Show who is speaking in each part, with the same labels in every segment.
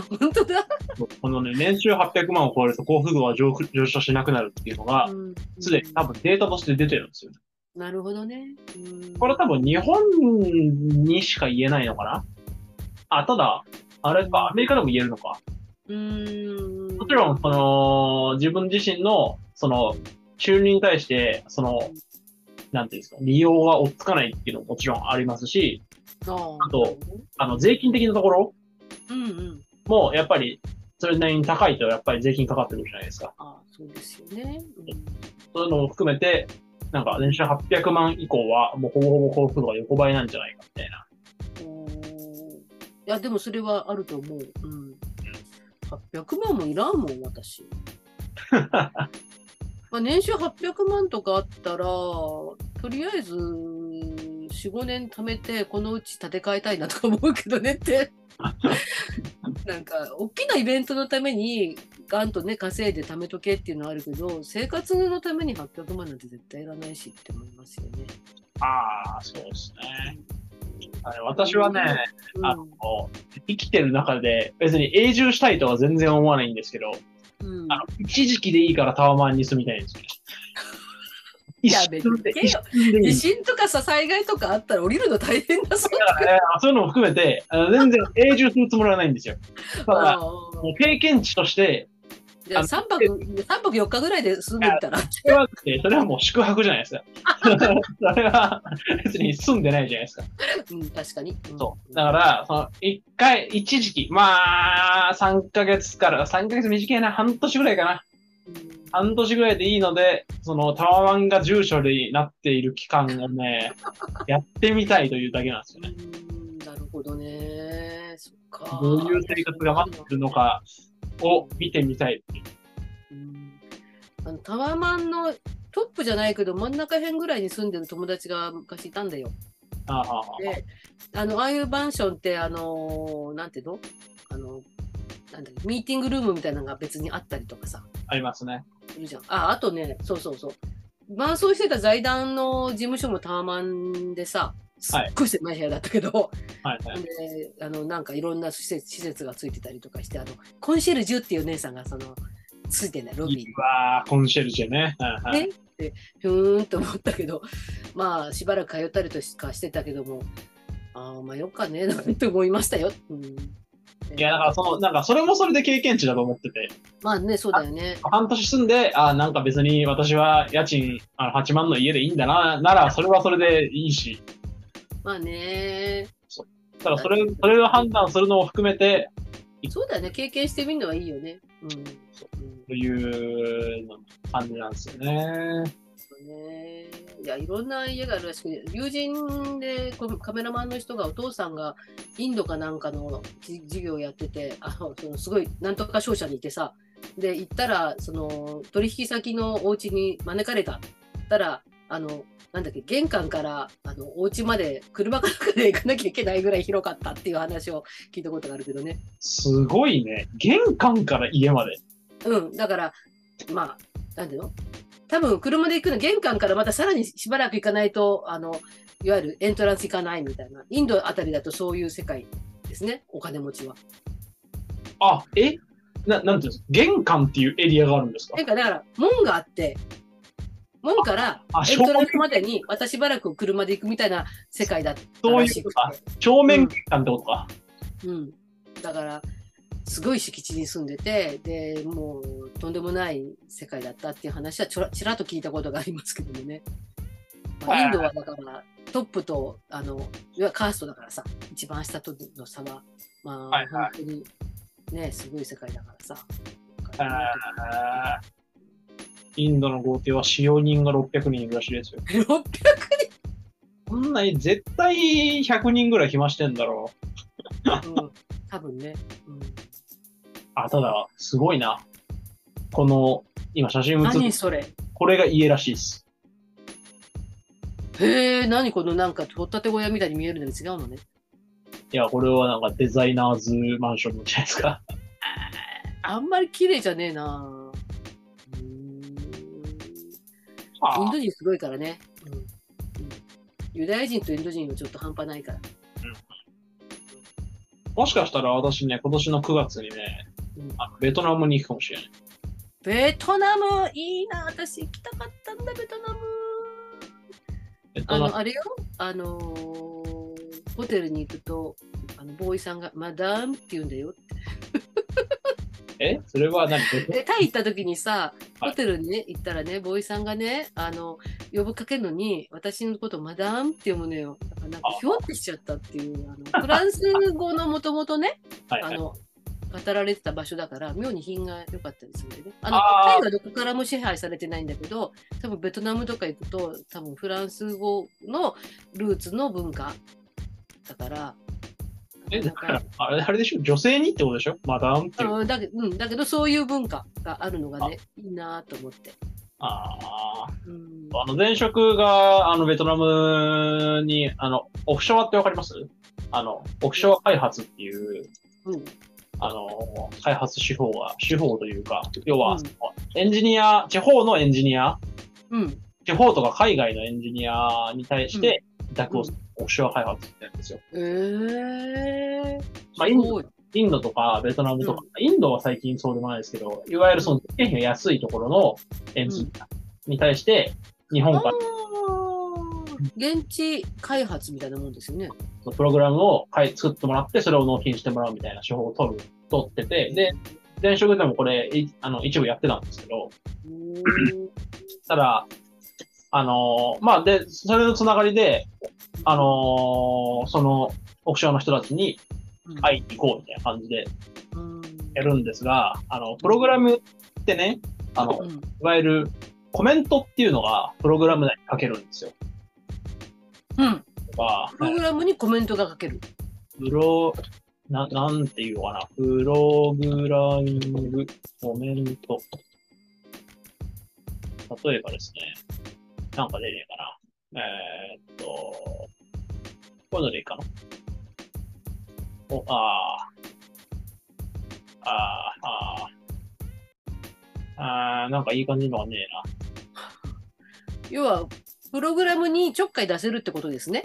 Speaker 1: 本当だ。
Speaker 2: このね、年収800万を超えると幸福度は上上昇しなくなるっていうのが、
Speaker 1: うん
Speaker 2: すでに多分データとして出てるんですよね。
Speaker 1: なるほどね。うん
Speaker 2: これ多分日本にしか言えないのかな？あ、ただ、あれか、アメリカでも言えるのか？
Speaker 1: うーん。
Speaker 2: もちろん、その、自分自身の、その、収入に対して、その、なんていうんですか、利用が追っつかないっていうのももちろんありますし、
Speaker 1: あ
Speaker 2: あと、あの、税金的なところ？
Speaker 1: うんうん。
Speaker 2: も、やっぱり、それなりに高いと、やっぱり税金かかってくるじゃないですか。
Speaker 1: あそうですよね。
Speaker 2: そういうのも含めて、なんか、年収800万以降は、もうほぼほぼ幸福度が横ばいなんじゃないか、みたいな。
Speaker 1: いや、でもそれはあると思う。うん。800万もいらんもん、私。まあ年収800万とかあったら、とりあえず、4、5年貯めて、このうち建て替えたいなとか思うけどねって。なんか、大きなイベントのために、ガンとね、稼いで貯めとけっていうのはあるけど、生活のために800万なんて絶対いらないしって思いますよね。
Speaker 2: ああ、そうですね。はい私はね、
Speaker 1: うん、
Speaker 2: あの、生きてる中で、別に永住したいとは全然思わないんですけど、
Speaker 1: うん
Speaker 2: あの、一時期でいいからタワマンに住みたいんですよね。一
Speaker 1: や
Speaker 2: 瞬で、
Speaker 1: めてよ
Speaker 2: 一瞬でいい
Speaker 1: 地。震とかさ、災害とかあったら降りるの大変だそう
Speaker 2: だからね、そういうのも含めて、あの全然永住するつもりはないんですよ。ただ、もう経験値として、
Speaker 1: じゃあ3泊、三泊4日ぐらいで住んでみたら。
Speaker 2: それはそれはもう宿泊じゃないですか。それは別に住んでないじゃないですか。
Speaker 1: うん、確かに。うん
Speaker 2: そう。だから、その、一回、一時期、まあ、3ヶ月から、3ヶ月短いな、半年ぐらいかな。
Speaker 1: うん
Speaker 2: 半年ぐらいでいいので、そのタワマンが住所になっている期間をね、やってみたいというだけなんですよね。
Speaker 1: うんなるほどね。そっか。
Speaker 2: どういう生活が待ってるのかを見てみたい。
Speaker 1: うんあのタワマンのトップじゃないけど、真ん中辺ぐらいに住んでる友達が昔いたんだよ。
Speaker 2: ああああ
Speaker 1: で、あの、ああいうマンションって、あの、なんていうの？あの、なんだミーティングルームみたいなのが別にあったりとかさ。
Speaker 2: ありますね。
Speaker 1: いるじゃん。あ、あとね、そうそうそう。伴走してた財団の事務所もタワマンでさ、すっごい狭い部屋だったけど、
Speaker 2: はいはい。
Speaker 1: で、あの、なんかいろんな施設施設がついてたりとかして、あの、コンシェルジュっていう姉さんが、その、ついてんだよ、ロビーに
Speaker 2: う。わーコンシェルジュね。はいはい
Speaker 1: ねで、ふーんと思ったけど、まあ、しばらく通ったりとかしてたけども、ああ、まあ、よっかね、なんて思いましたよ。うん、
Speaker 2: いや、だからその、なんかそれもそれで経験値だと思ってて、
Speaker 1: まあね、そうだよね。
Speaker 2: 半年住んで、あなんか別に私は家賃あの8万の家でいいんだな、ならそれはそれでいいし、
Speaker 1: まあね、
Speaker 2: ただそれ、それを判断するのを含めて、
Speaker 1: そうだよね、経験してみるのはいいよね。うん。うん
Speaker 2: というの感じなんですよね。
Speaker 1: ね。いや、いろんな家があるらしくて、友人でカメラマンの人がお父さんがインドかなんかのじ事業をやってて、あの、そのすごいなんとか商社にいてさ、で、行ったら、その、取引先のお家に招かれた。ったら、あの、なんだっけ、玄関から、あの、お家まで車かなんかで行かなきゃいけないぐらい広かったっていう話を聞いたことがあるけどね。
Speaker 2: すごいね。玄関から家まで。
Speaker 1: うん、だから、まあ、なんていうの？多分車で行くの、玄関からまたさらにしばらく行かないと、あの、いわゆるエントランス行かないみたいな。インドあたりだとそういう世界ですね、お金持ちは。
Speaker 2: あ、え？ななんていうんですか？玄関っていうエリアがあるんですか？
Speaker 1: なんかだから、門があって、門から
Speaker 2: あ
Speaker 1: エントランスまでに、またしばらく車で行くみたいな世界だった
Speaker 2: そう
Speaker 1: らしくて。
Speaker 2: いうか。正面玄関ってことか。
Speaker 1: うん。だから、すごい敷地に住んでて、で、もう、とんでもない世界だったっていう話はちょらちらっと聞いたことがありますけどもね。まあ
Speaker 2: はい
Speaker 1: インドはだから、トップと、あの、いわカーストだからさ、一番下との差は、まあ、
Speaker 2: はいはい
Speaker 1: 本当に、ね、すごい世界だからさ。
Speaker 2: インドの豪邸は使用人が600人いるらしいですよ。
Speaker 1: 600
Speaker 2: こんなに絶対100人ぐらい暇してんだろう。
Speaker 1: うん、多分ね。うん、
Speaker 2: あ、ただ、すごいな。この、今写真写って、
Speaker 1: 何それ？
Speaker 2: これが家らしいです。
Speaker 1: へえ、何このなんか、取っ立て小屋みたいに見えるのに違うのね。
Speaker 2: いや、これはなんかデザイナーズマンションじゃないですか。
Speaker 1: あんまり綺麗じゃねえなうーんインド人すごいからね。うんうんユダヤ人とインド人はちょっと半端ないから。
Speaker 2: もしかしたら私ね、今年の9月にね、
Speaker 1: うん
Speaker 2: あのベトナムに行くかもしれない。
Speaker 1: ベトナムいいな。私行きたかったんだベトナム。
Speaker 2: ベトナム。
Speaker 1: あのあれよ。あのーホテルに行くとあのボーイさんが「マダム」って言うんだよ。
Speaker 2: え？それは何？
Speaker 1: えタイ行った時にさ
Speaker 2: はい。
Speaker 1: ホテルにね行ったらねボーイさんがねあの呼ぶかけるのに私のこと「マダム」って読むのよ。だからなんか
Speaker 2: あ。
Speaker 1: ひょってしちゃったっていうあのフランス語のもともとね
Speaker 2: はいはい。
Speaker 1: あの語られてた場所だから妙に品が良かったりするんだよね。あのタイはどこからも支配されてないんだけど多分ベトナムとか行くと多分フランス語のルーツの文化だから。
Speaker 2: え、だから
Speaker 1: か、
Speaker 2: あれあれでしょ？女性にってことでしょ？マダムっていう。
Speaker 1: うんだけうん、だけどそういう文化があるのがねいいなと思って。
Speaker 2: あ
Speaker 1: うん、
Speaker 2: あ。あの、前職が、あの、ベトナムに、あの、オフショアってわかります？あの、オフショア開発っていう、
Speaker 1: うん
Speaker 2: あの、開発手法が、手法というか、要は、エンジニア、地方のエンジニア、
Speaker 1: うん。
Speaker 2: 地方とか海外のエンジニアに対して、委託をオフショア開発ってやるんですよ。
Speaker 1: えー、
Speaker 2: まあ
Speaker 1: すごい。
Speaker 2: インドとかベトナムとか、インドは最近そうでもないですけど、いわゆるその、経費が安いところのエンジニアに対して、日本から
Speaker 1: 現地開発みたいなもんですよね。
Speaker 2: プログラムを作ってもらって、それを納品してもらうみたいな手法を取る、取ってて、で、前職でもこれ、いあの、一部やってたんですけど、
Speaker 1: うん
Speaker 2: ただ、あのーまあ、で、それのつながりで、あのーその、オフショアの人たちに会いに行こうみたいな感じで
Speaker 1: うん
Speaker 2: やるんですが、あの、プログラムってね、あの、
Speaker 1: うん
Speaker 2: いわゆるコメントっていうのがプログラム内に書けるんですよ。
Speaker 1: うん、
Speaker 2: とか、
Speaker 1: プログラムにコメントが書ける。
Speaker 2: プロ、な、なんていうのかな。プログラミングコメント。例えばですね、なんか出ねえかな。えーっと、こういうのでいいかな。お、あー。あー、あー。あー、なんかいい感じのがねえな。
Speaker 1: 要は、プログラムにちょっかい出せるってことですね。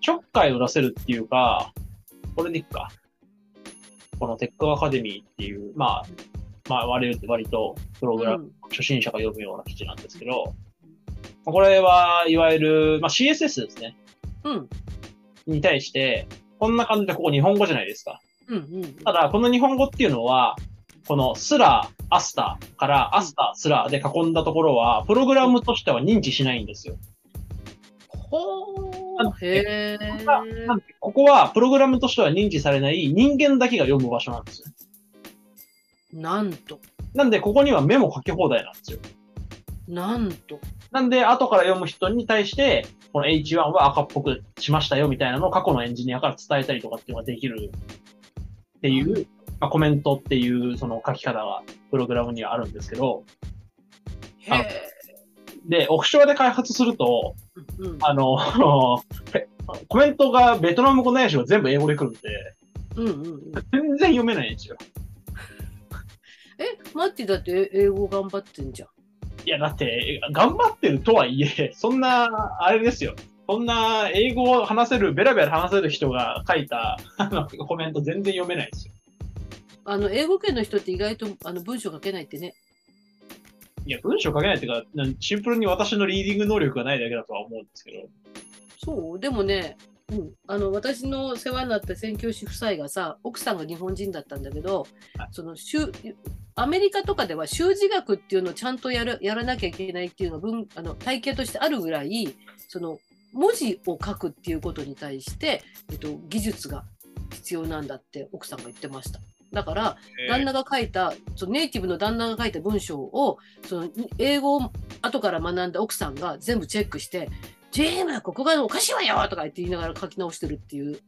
Speaker 2: ちょっかいを出せるっていうか、これでいっか。このテックアカデミーっていう、まあ、まあ、割と、割と、プログラム、
Speaker 1: うん
Speaker 2: 初心者が読むような記事なんですけど、これはいわゆる、まあ、CSS ですね。
Speaker 1: うん。
Speaker 2: に対して、こんな感じでここ日本語じゃないですか。
Speaker 1: うんうん。
Speaker 2: ただ、この日本語っていうのは、このスラ、アスタからアスタ、スラで囲んだところは、プログラムとしては認知しないんですよ。
Speaker 1: ほー。へー。
Speaker 2: ここは、プログラムとしては認知されない人間だけが読む場所なんですよ。
Speaker 1: なんと。
Speaker 2: なんで、ここにはメモ書き放題なんですよ。
Speaker 1: なんと。
Speaker 2: なんで、後から読む人に対して、この H1 は赤っぽくしましたよみたいなのを過去のエンジニアから伝えたりとかっていうのができるっていう、まあ、コメントっていうその書き方がプログラムにはあるんですけど。で、オフショアで開発すると、
Speaker 1: うん
Speaker 2: あの、コメントがベトナム語ないしは全部英語で来るんで、
Speaker 1: うんうんうん。
Speaker 2: 全然読めないんですよ。
Speaker 1: え、マッティだって英語頑張ってんじゃん。
Speaker 2: いや、だって、頑張ってるとはいえ、そんな、あれですよ。そんな、英語を話せる、ベラベラ話せる人が書いたあのコメント全然読めないですよ。
Speaker 1: あの、英語圏の人って意外とあの文章書けないってね。
Speaker 2: いや、文章書けないっていうか、シンプルに私のリーディング能力がないだけだとは思うんですけど。
Speaker 1: そうでもね、うん、あの私の世話になった宣教師夫妻がさ奥さんが日本人だったんだけど、
Speaker 2: はい
Speaker 1: その修アメリカとかでは習字学っていうのをちゃんとやるやらなきゃいけないっていうのが文あの体系としてあるぐらいその文字を書くっていうことに対して、えっと、技術が必要なんだって奥さんが言ってました。だから旦那が書いた、そのネイティブの旦那が書いた文章をその英語を後から学んだ奥さんが全部チェックして「ジェームここがおかしいわよ!」とか言って言いながら書き直してるっていう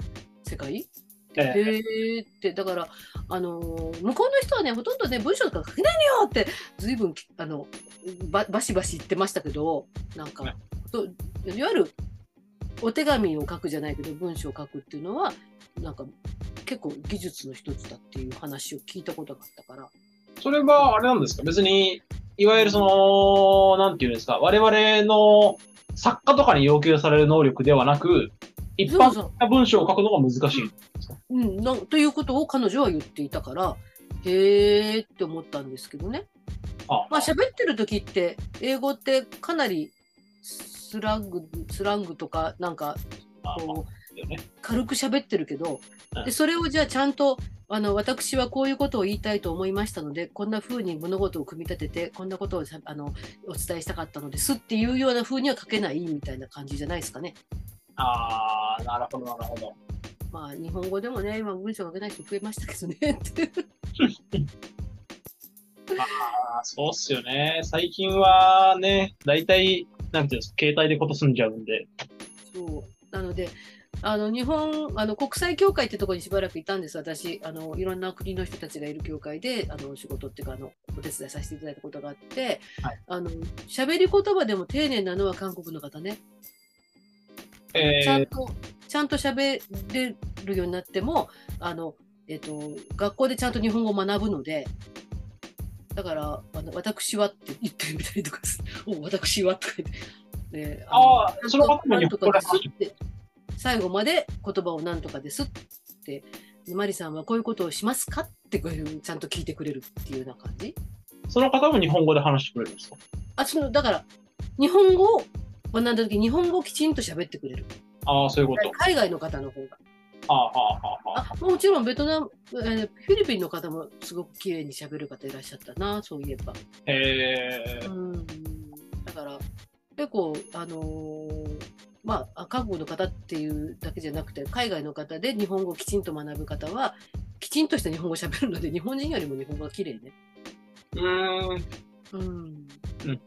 Speaker 1: 世界？
Speaker 2: え
Speaker 1: って。だから、あのー向こうの人はねほとんどね文章とか書けないのよって随分きあのばバシバシ言ってましたけどなんか、
Speaker 2: ね
Speaker 1: といわゆるお手紙を書くじゃないけど文章を書くっていうのはなんか結構技術の一つだっていう話を聞いたことがあったから。
Speaker 2: それは、あれなんですか？別に、いわゆるその、なんていうんですか、我々の作家とかに要求される能力ではなく、一般な文章を書くのが難しい。
Speaker 1: うん、なんということを彼女は言っていたから、へーって思ったんですけどね。
Speaker 2: あ
Speaker 1: まあ喋ってる時って、英語ってかなりスラング、スラングとか、なんか、こう、
Speaker 2: よね。
Speaker 1: 軽く喋ってるけど
Speaker 2: うん、
Speaker 1: でそれをじゃあちゃんと、あの、私はこういうことを言いたいと思いましたので、こんな風に物事を組み立てて、こんなことをさあのお伝えしたかったのですっていうような風には書けないみたいな感じじゃないですかね。
Speaker 2: ああ、なるほど、なるほど。
Speaker 1: まあ、日本語でもね、今文章書けない人増えましたけどね。って
Speaker 2: ああ、そうっすよね。最近はね、大体、なんていうんですか、携帯でこと済んじゃうんで。
Speaker 1: そうなのであの日本あの国際協会ってところにしばらくいたんです私。あのいろんな国の人たちがいる協会であの仕事っていうかあのお手伝いさせていただいたことがあって、
Speaker 2: はい。
Speaker 1: あの喋り言葉でも丁寧なのは韓国の方ね。
Speaker 2: えー、
Speaker 1: ちゃんとちゃんと喋れるようになってもあの、えっと学校でちゃんと日本語を学ぶので。だからあの私はって言ってみたりとかす。お私はとか言って。ね、
Speaker 2: ああ
Speaker 1: の
Speaker 2: その方も日本語
Speaker 1: 最後まで言葉をなんとかですってマリさんはこういうことをしますかってこういうちゃんと聞いてくれるっていうような感じ？
Speaker 2: その方も日本語で話してくれるんですか？
Speaker 1: あそのだから日本語を学んだ時日本語をきちんと喋ってくれる。
Speaker 2: ああ、そういうこと。
Speaker 1: 海外の方の方が。
Speaker 2: ああ、ああ、ああ。
Speaker 1: あもちろんベトナム、えーフィリピンの方もすごく綺麗に喋る方いらっしゃったなそういえば。
Speaker 2: えー、
Speaker 1: うん。だから結構あのーまあ韓国の方っていうだけじゃなくて海外の方で日本語をきちんと学ぶ方はきちんとした日本語を喋るので日本人よりも日本語が綺麗ね。
Speaker 2: うーん。
Speaker 1: うん
Speaker 2: うん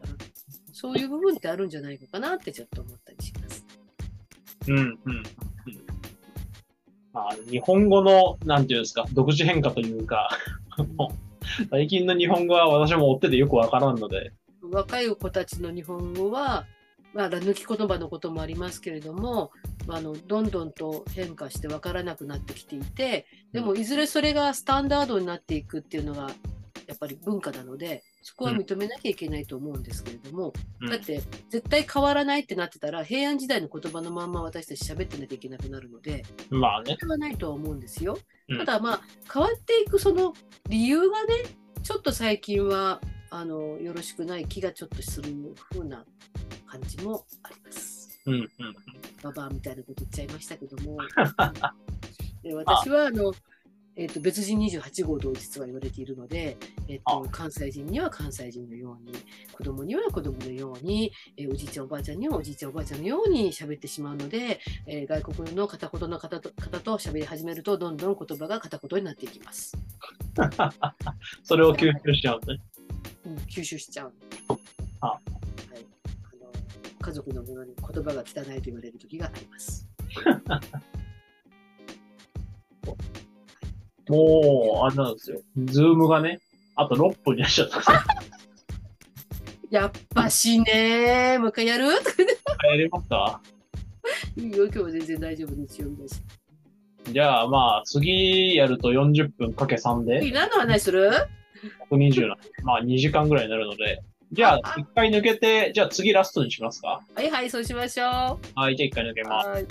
Speaker 1: そういう部分ってあるんじゃないのかなってちょっと思ったりします。
Speaker 2: うん、うん。うんまあ、日本語の、なんていうんですか、独自変化というか、最近の日本語は私も追っててよくわからんので、
Speaker 1: 若い子たちの日本語は、まあ、抜き言葉のこともありますけれども、まあ、あのどんどんと変化して分からなくなってきていてでもいずれそれがスタンダードになっていくっていうのがやっぱり文化なのでそこは認めなきゃいけないと思うんですけれども、
Speaker 2: うん
Speaker 1: だって絶対変わらないってなってたら平安時代の言葉のまんま私たち喋ってなきゃいけなくなるので
Speaker 2: まあね。
Speaker 1: それはないとは思うんですよ。
Speaker 2: うん
Speaker 1: ただまあ変わっていくその理由がねちょっと最近はあのよろしくない気がちょっとする風な感じもあります。
Speaker 2: うん、うん。
Speaker 1: ババアみたいなこと言っちゃいましたけども。で私はあの、えー、と別人28号と実は言われているので、えー、と関西人には関西人のように子供には子供のように、えーおじいちゃんおばあちゃんにはおじいちゃんおばあちゃんのように喋ってしまうので、えー外国の片言の方と方と喋り始めるとどんどん言葉が片言になっていきます。
Speaker 2: それを吸収しちゃうんで。
Speaker 1: うん、吸収しちゃう。
Speaker 2: あ
Speaker 1: 家族の者に言葉が汚いと言われる時があります。
Speaker 2: もう、あれなんですよ。ズームがね、あと6分になっちゃった。
Speaker 1: やっぱしねー、もう一回やる？
Speaker 2: やりますか？
Speaker 1: いいよ、今日は全然大丈夫、日曜日だし。
Speaker 2: じゃあまあ、次やると40分かけ3で
Speaker 1: 次、何の話する
Speaker 2: ？120な。まあ2時間ぐらいになるので。じゃあ、一回抜けて、じゃあ次ラストにしますか？
Speaker 1: はいはい、そうしましょ
Speaker 2: はい、じゃあ一回抜け
Speaker 1: う。
Speaker 2: ます。
Speaker 1: はい。